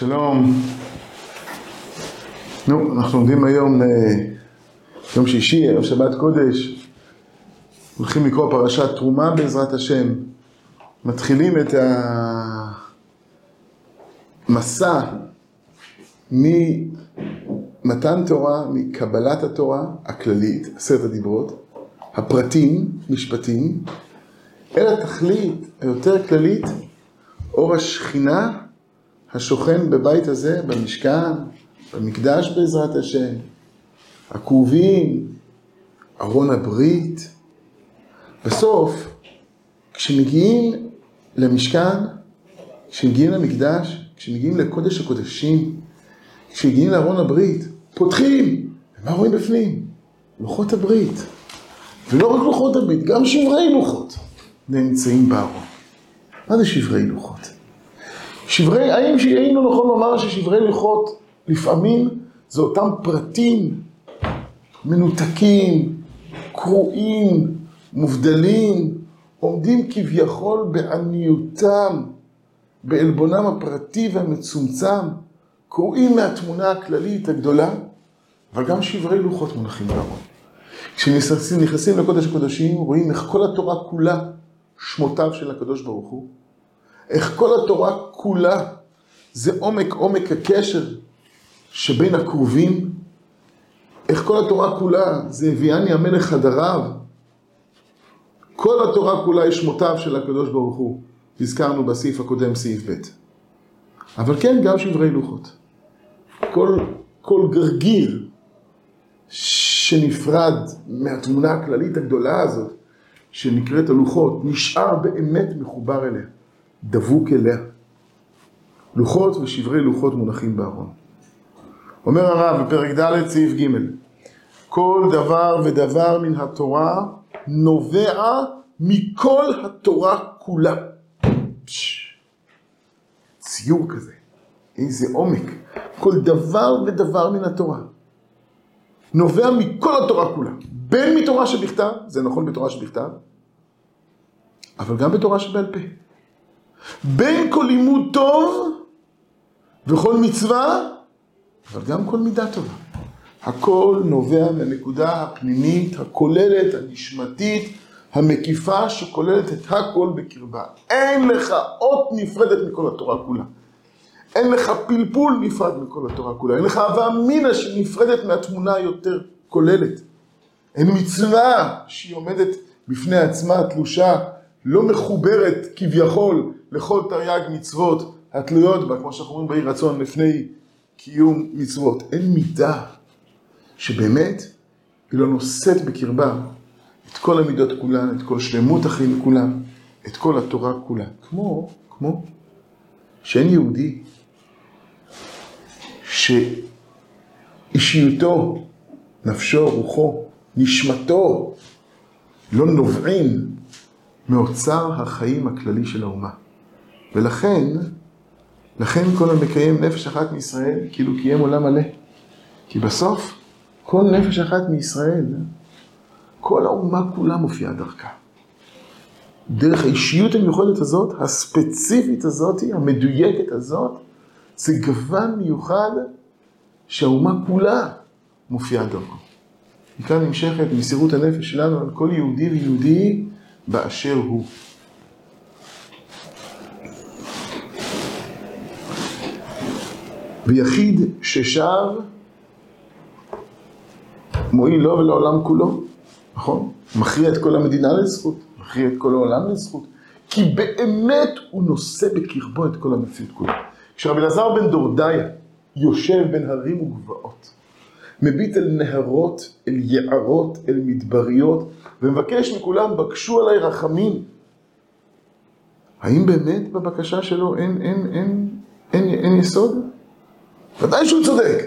שלום. נו, אנחנו עומדים היום, אה, יום שישי, ערב שבת קודש. הולכים לקרוא פרשת תרומה בעזרת השם. מתחילים את המסע ממתן תורה, מקבלת התורה הכללית, עשרת הדיברות, הפרטים, משפטים, אל התכלית היותר כללית, אור השכינה השוכן בבית הזה, במשכן, במקדש בעזרת השם, הכרובים, ארון הברית. בסוף, כשמגיעים למשכן, כשמגיעים למקדש, כשמגיעים לקודש הקודשים, כשמגיעים לארון הברית, פותחים, ומה רואים בפנים? לוחות הברית. ולא רק לוחות הברית, גם שברי לוחות נמצאים בארון. מה זה שברי לוחות? שברי, האם היינו נכון לומר ששברי לוחות לפעמים זה אותם פרטים מנותקים, קרועים, מובדלים, עומדים כביכול בעניותם, בעלבונם הפרטי והמצומצם, קרועים מהתמונה הכללית הגדולה, אבל גם שברי לוחות מונחים בארון. כשנכנסים לקודש הקודשים, רואים איך כל התורה כולה שמותיו של הקדוש ברוך הוא. איך כל התורה כולה זה עומק עומק הקשר שבין הקרובים, איך כל התורה כולה זה הביאני המלך חדריו. כל התורה כולה היא שמותיו של הקדוש ברוך הוא, הזכרנו בסעיף הקודם, סעיף ב'. אבל כן, גם שברי לוחות. כל, כל גרגיר שנפרד מהתמונה הכללית הגדולה הזאת, שנקראת הלוחות, נשאר באמת מחובר אליה. דבוק אליה. לוחות ושברי לוחות מונחים בארון. אומר הרב בפרק ד' סעיף ג' כל דבר ודבר מן התורה נובע מכל התורה כולה. פש, ציור כזה, איזה עומק. כל דבר ודבר מן התורה נובע מכל התורה כולה. בין מתורה שבכתב, זה נכון בתורה שבכתב, אבל גם בתורה שבעל פה. בין כל לימוד טוב וכל מצווה, אבל גם כל מידה טובה. הכל נובע מהנקודה הפנימית, הכוללת, הנשמתית, המקיפה, שכוללת את הכל בקרבה. אין לך אות נפרדת מכל התורה כולה. אין לך פלפול נפרד מכל התורה כולה. אין לך אהבה אמינא שנפרדת מהתמונה היותר כוללת. אין מצווה שהיא עומדת בפני עצמה, תלושה, לא מחוברת כביכול לכל תרי"ג מצוות התלויות בה, כמו שאנחנו אומרים באי רצון, לפני קיום מצוות. אין מידה שבאמת היא לא נושאת בקרבה את כל המידות כולן, את כל שלמות החיים כולם, את כל התורה כולה. כמו, כמו שאין יהודי שאישיותו, נפשו, רוחו, נשמתו, לא נובעים מאוצר החיים הכללי של האומה. ולכן, לכן כל המקיים נפש אחת מישראל, כאילו קיים עולם מלא. כי בסוף, כל נפש אחת מישראל, כל האומה כולה מופיעה דרכה. דרך האישיות המיוחדת הזאת, הספציפית הזאת, המדויקת הזאת, זה גוון מיוחד שהאומה כולה מופיעה דרכו. מכאן נמשכת מסירות הנפש שלנו על כל יהודי ויהודי באשר הוא. ויחיד ששב מועיל לו ולעולם כולו, נכון? מכריע את כל המדינה לזכות, מכריע את כל העולם לזכות, כי באמת הוא נושא בקרבו את כל המציאות כולה. כשרבי אלעזר בן דורדיה יושב בין הרים וגבעות, מביט אל נהרות, אל יערות, אל מדבריות, ומבקש מכולם, בקשו עליי רחמים. האם באמת בבקשה שלו אין, אין, אין, אין, אין, אין יסוד? ודאי שהוא צודק.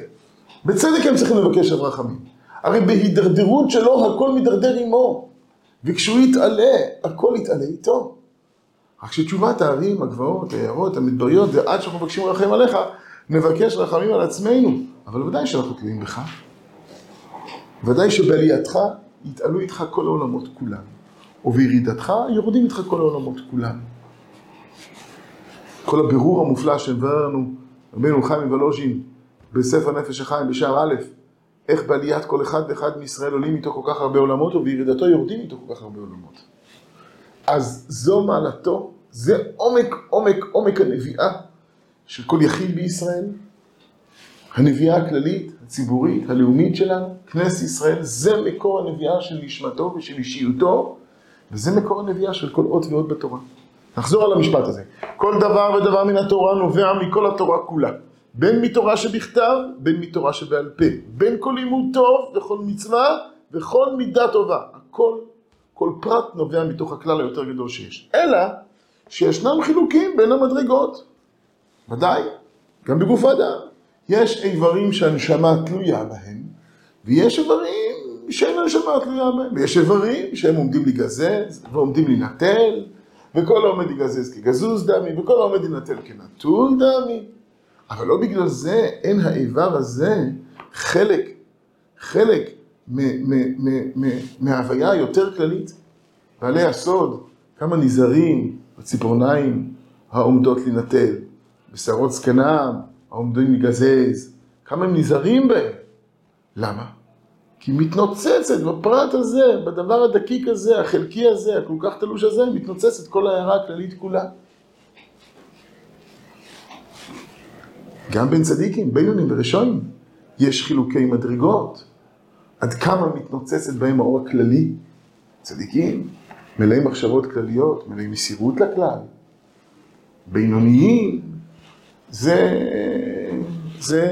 בצדק הם צריכים לבקש על רחמים. הרי בהידרדרות שלו הכל מידרדר עמו. וכשהוא יתעלה, הכל יתעלה איתו. רק שתשובת הערים, הגבעות, היערות, המדבריות, זה עד שאנחנו מבקשים רחם עליך, נבקש רחמים על עצמנו. אבל ודאי שאנחנו תלויים בך. ודאי שבעלייתך יתעלו איתך כל העולמות כולם. ובירידתך יורדים איתך כל העולמות כולם. כל הבירור המופלא שמבאר לנו רבינו חיים מוולוז'ין, בספר נפש החיים, בשער א', איך בעליית כל אחד ואחד מישראל עולים איתו כל כך הרבה עולמות, ובירידתו יורדים איתו כל כך הרבה עולמות. אז זו מעלתו, זה עומק, עומק, עומק הנביאה של כל יחיד בישראל, הנביאה הכללית, הציבורית, הלאומית שלנו, כנסת ישראל, זה מקור הנביאה של נשמתו ושל אישיותו, וזה מקור הנביאה של כל אות ואות בתורה. נחזור על המשפט הזה. כל דבר ודבר מן התורה נובע מכל התורה כולה. בין מתורה שבכתב, בין מתורה שבעל פה. בין כל לימוד טוב וכל מצווה וכל מידה טובה. הכל, כל פרט נובע מתוך הכלל היותר גדול שיש. אלא שישנם חילוקים בין המדרגות. ודאי, גם בגוף האדם. יש איברים שהנשמה תלויה בהם, ויש איברים שאין הנשמה תלויה בהם, ויש איברים שהם עומדים להיגזז ועומדים להינטל, וכל העומד ייגזז כגזוז דמי, וכל העומד יינטל כנטול דמי. אבל לא בגלל זה אין האיבר הזה חלק, חלק מההוויה היותר כללית. בעלי הסוד, כמה נזהרים בציפורניים העומדות להינטל, בשערות זקנם העומדים להיגזז, כמה הם נזהרים בהם. למה? כי מתנוצצת בפרט הזה, בדבר הדקיק הזה, החלקי הזה, הכל כך תלוש הזה, מתנוצצת כל ההערה הכללית כולה. גם בין צדיקים, בינונים ורשעים, יש חילוקי מדרגות. עד כמה מתנוצצת בהם האור הכללי. צדיקים, מלאי מחשבות כלליות, מלאי מסירות לכלל. בינוניים, זה, זה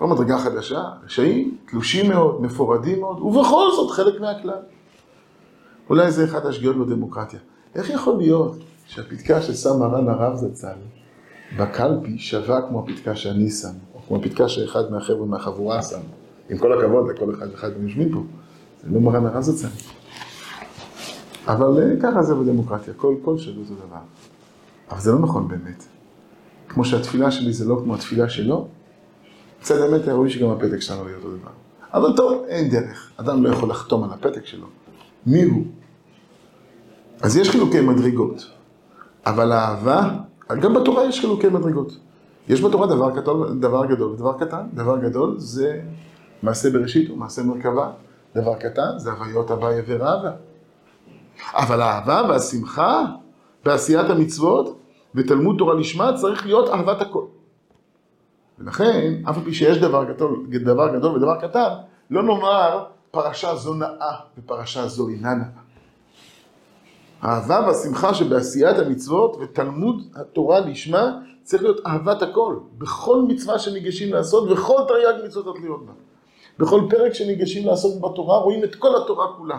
כבר מדרגה חדשה, רשעים, תלושים מאוד, מפורדים מאוד, ובכל זאת חלק מהכלל. אולי זה אחת השגיאות בדמוקרטיה. איך יכול להיות שהפתקה ששם מרן הרב זצ"ל בקלפי שווה כמו הפתקה שאני שם, או כמו הפתקה שאחד מהחבר'ה מהחבורה שם? עם כל הכבוד לכל אחד ואחד יושבים פה, זה לא מרן הרב זצ"ל. אבל אה, ככה זה בדמוקרטיה, כל, כל שלי זה דבר. אבל זה לא נכון באמת. כמו שהתפילה שלי זה לא כמו התפילה שלו, מצד האמת ראוי שגם הפתק שלנו יהיה אותו דבר. אבל טוב, אין דרך. אדם לא יכול לחתום על הפתק שלו. מי הוא? אז יש חילוקי מדרגות, אבל האהבה, גם בתורה יש חילוקי מדרגות. יש בתורה דבר, קטול, דבר גדול ודבר קטן. דבר גדול זה מעשה בראשית ומעשה מרכבה. דבר קטן זה הוויות הוויה ורבה. אבל האהבה והשמחה בעשיית המצוות ותלמוד תורה לשמה צריך להיות אהבת הכל. ולכן, אף על פי שיש דבר גדול, דבר גדול ודבר קטן, לא נאמר פרשה זו נאה ופרשה זו אינה נאה. האהבה והשמחה שבעשיית המצוות ותלמוד התורה לשמה צריך להיות אהבת הכל. בכל מצווה שניגשים לעשות, וכל תרי"ג מצוות התלויות בה. בכל פרק שניגשים לעשות בתורה, רואים את כל התורה כולה.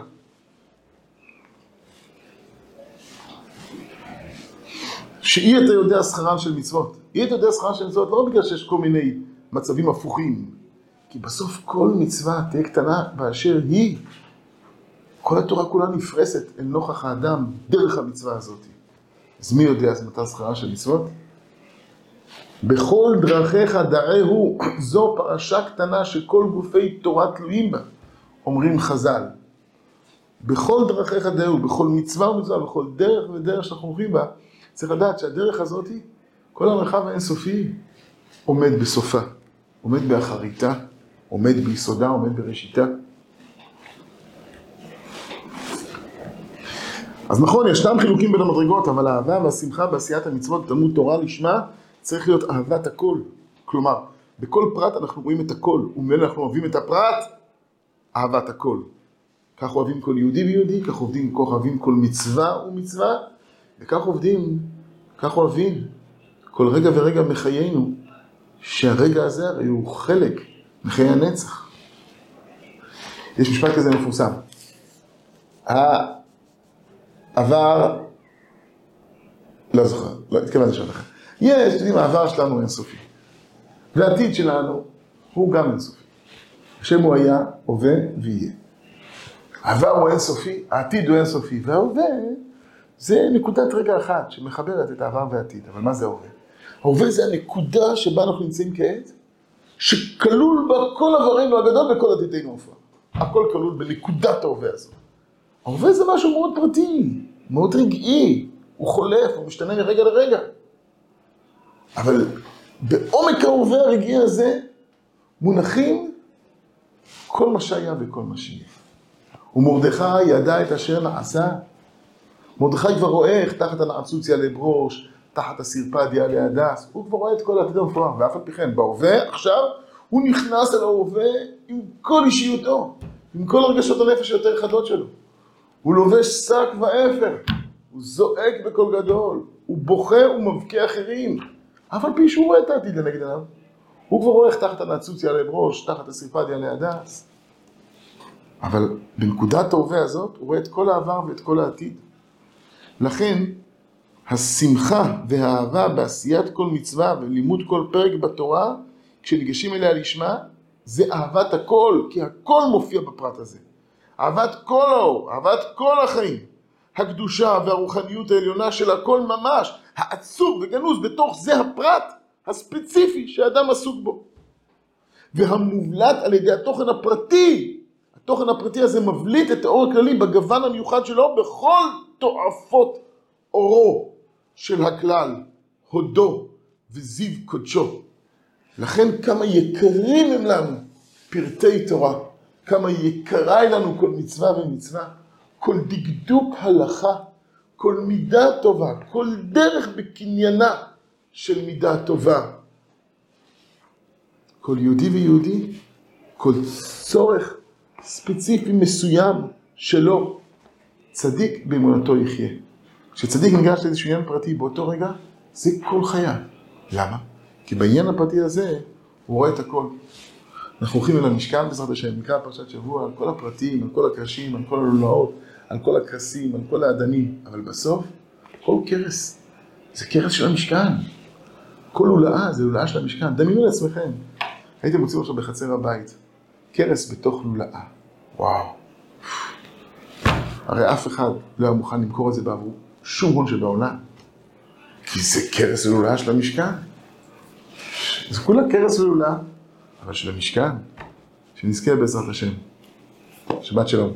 שאי אתה יודע שכרם של מצוות. אי אתה יודע שכרם של מצוות לא בגלל שיש כל מיני מצבים הפוכים, כי בסוף כל מצווה תהיה קטנה באשר היא. כל התורה כולה נפרסת אל נוכח האדם דרך המצווה הזאת. אז מי יודע זה מתי שכרה של מצוות? בכל דרכיך דעהו, זו פרשה קטנה שכל גופי תורה תלויים בה, אומרים חז"ל. בכל דרכיך דעהו, בכל מצווה ומצווה, בכל דרך ודרך שאנחנו הולכים בה, צריך לדעת שהדרך הזאת, כל המרחב האינסופי עומד בסופה, עומד באחריתה, עומד ביסודה, עומד בראשיתה. אז נכון, ישנם חילוקים בין המדרגות, אבל האהבה והשמחה בעשיית המצוות, תלמוד תורה לשמה, צריך להיות אהבת הכל. כלומר, בכל פרט אנחנו רואים את הכל, וממילא אנחנו אוהבים את הפרט, אהבת הכל. כך אוהבים כל יהודי ויהודי, כך אוהבים, כל מצווה ומצווה, וכך עובדים, כך אוהבים כל רגע ורגע מחיינו, שהרגע הזה הרי הוא חלק מחיי הנצח. יש משפט כזה מפורסם. העבר, לא זוכר, לא התכוונתי לשאול לכם. יש, אתם יודעים, העבר שלנו אינסופי. והעתיד שלנו הוא גם אינסופי. השם הוא היה, הווה ויהיה. העבר הוא אינסופי, העתיד הוא אינסופי, וההווה זה נקודת רגע אחת שמחברת את העבר והעתיד. אבל מה זה ההווה? ההווה זה הנקודה שבה אנחנו נמצאים כעת, שכלול בה כל עברנו הגדול וכל עתידנו הופעה. הכל כלול בנקודת ההווה הזאת. ההווה זה משהו מאוד פרטי, מאוד רגעי, הוא חולף, הוא משתנה מרגע לרגע. אבל בעומק ההווה הרגעי הזה מונחים כל מה שהיה וכל מה שיהיה. ומרדכי ידע את אשר נעשה. מרדכי כבר רואה איך תחת הנעצוץ יעלה ברוש, תחת הסרפד יעלה הדס, הוא כבר רואה את כל העתיד המפואר, ואף על פי כן, בהווה עכשיו, הוא נכנס אל ההווה עם כל אישיותו, עם כל הרגשות הנפש היותר חדות שלו. הוא לובש שק ואפר, הוא זועק בקול גדול, הוא בוכה ומבכה אחרים, אף על פי שהוא רואה את העתיד לנגד עיניו. הוא כבר רואה איך תחת הנעצוץ יעלה בראש, תחת הסרפד יעלה הדס. אבל בנקודת ההווה הזאת, הוא רואה את כל העבר ואת כל העתיד. לכן, השמחה והאהבה בעשיית כל מצווה ולימוד כל פרק בתורה, כשניגשים אליה לשמה, זה אהבת הכל, כי הכל מופיע בפרט הזה. אהבת כל האור, אהבת כל החיים, הקדושה והרוחניות העליונה של הכל ממש, העצור וגנוז בתוך זה הפרט הספציפי שאדם עסוק בו. והמובלט על ידי התוכן הפרטי, התוכן הפרטי הזה מבליט את האור הכללי בגוון המיוחד שלו בכל תועפות אורו של הכלל, הודו וזיו קודשו. לכן כמה יקרים הם לנו פרטי תורה, כמה יקרה היא לנו כל מצווה ומצווה, כל דקדוק הלכה, כל מידה טובה, כל דרך בקניינה של מידה טובה. כל יהודי ויהודי, כל צורך ספציפי מסוים שלו, צדיק באמונתו יחיה. כשצדיק ניגש לאיזשהו עניין פרטי באותו רגע, זה כל חייו. למה? כי בעניין הפרטי הזה, הוא רואה את הכל. אנחנו הולכים אל המשכן בעזרת השם, נקרא פרשת שבוע, על כל הפרטים, על כל הקרשים, על כל הלולאות, על כל הכרסים, על כל האדנים, אבל בסוף, כל קרס, זה קרס של המשכן. כל לולאה זה לולאה של המשכן. דמיינו לעצמכם, הייתם מוצאים עכשיו בחצר הבית, קרס בתוך לולאה. וואו. הרי אף אחד לא היה מוכן למכור את זה בעבור שום הון שבעולם. כי זה קרס לולאה של המשכן. זה כולה קרס לולאה, אבל של המשכן. שנזכה בעזרת השם. שבת שלום.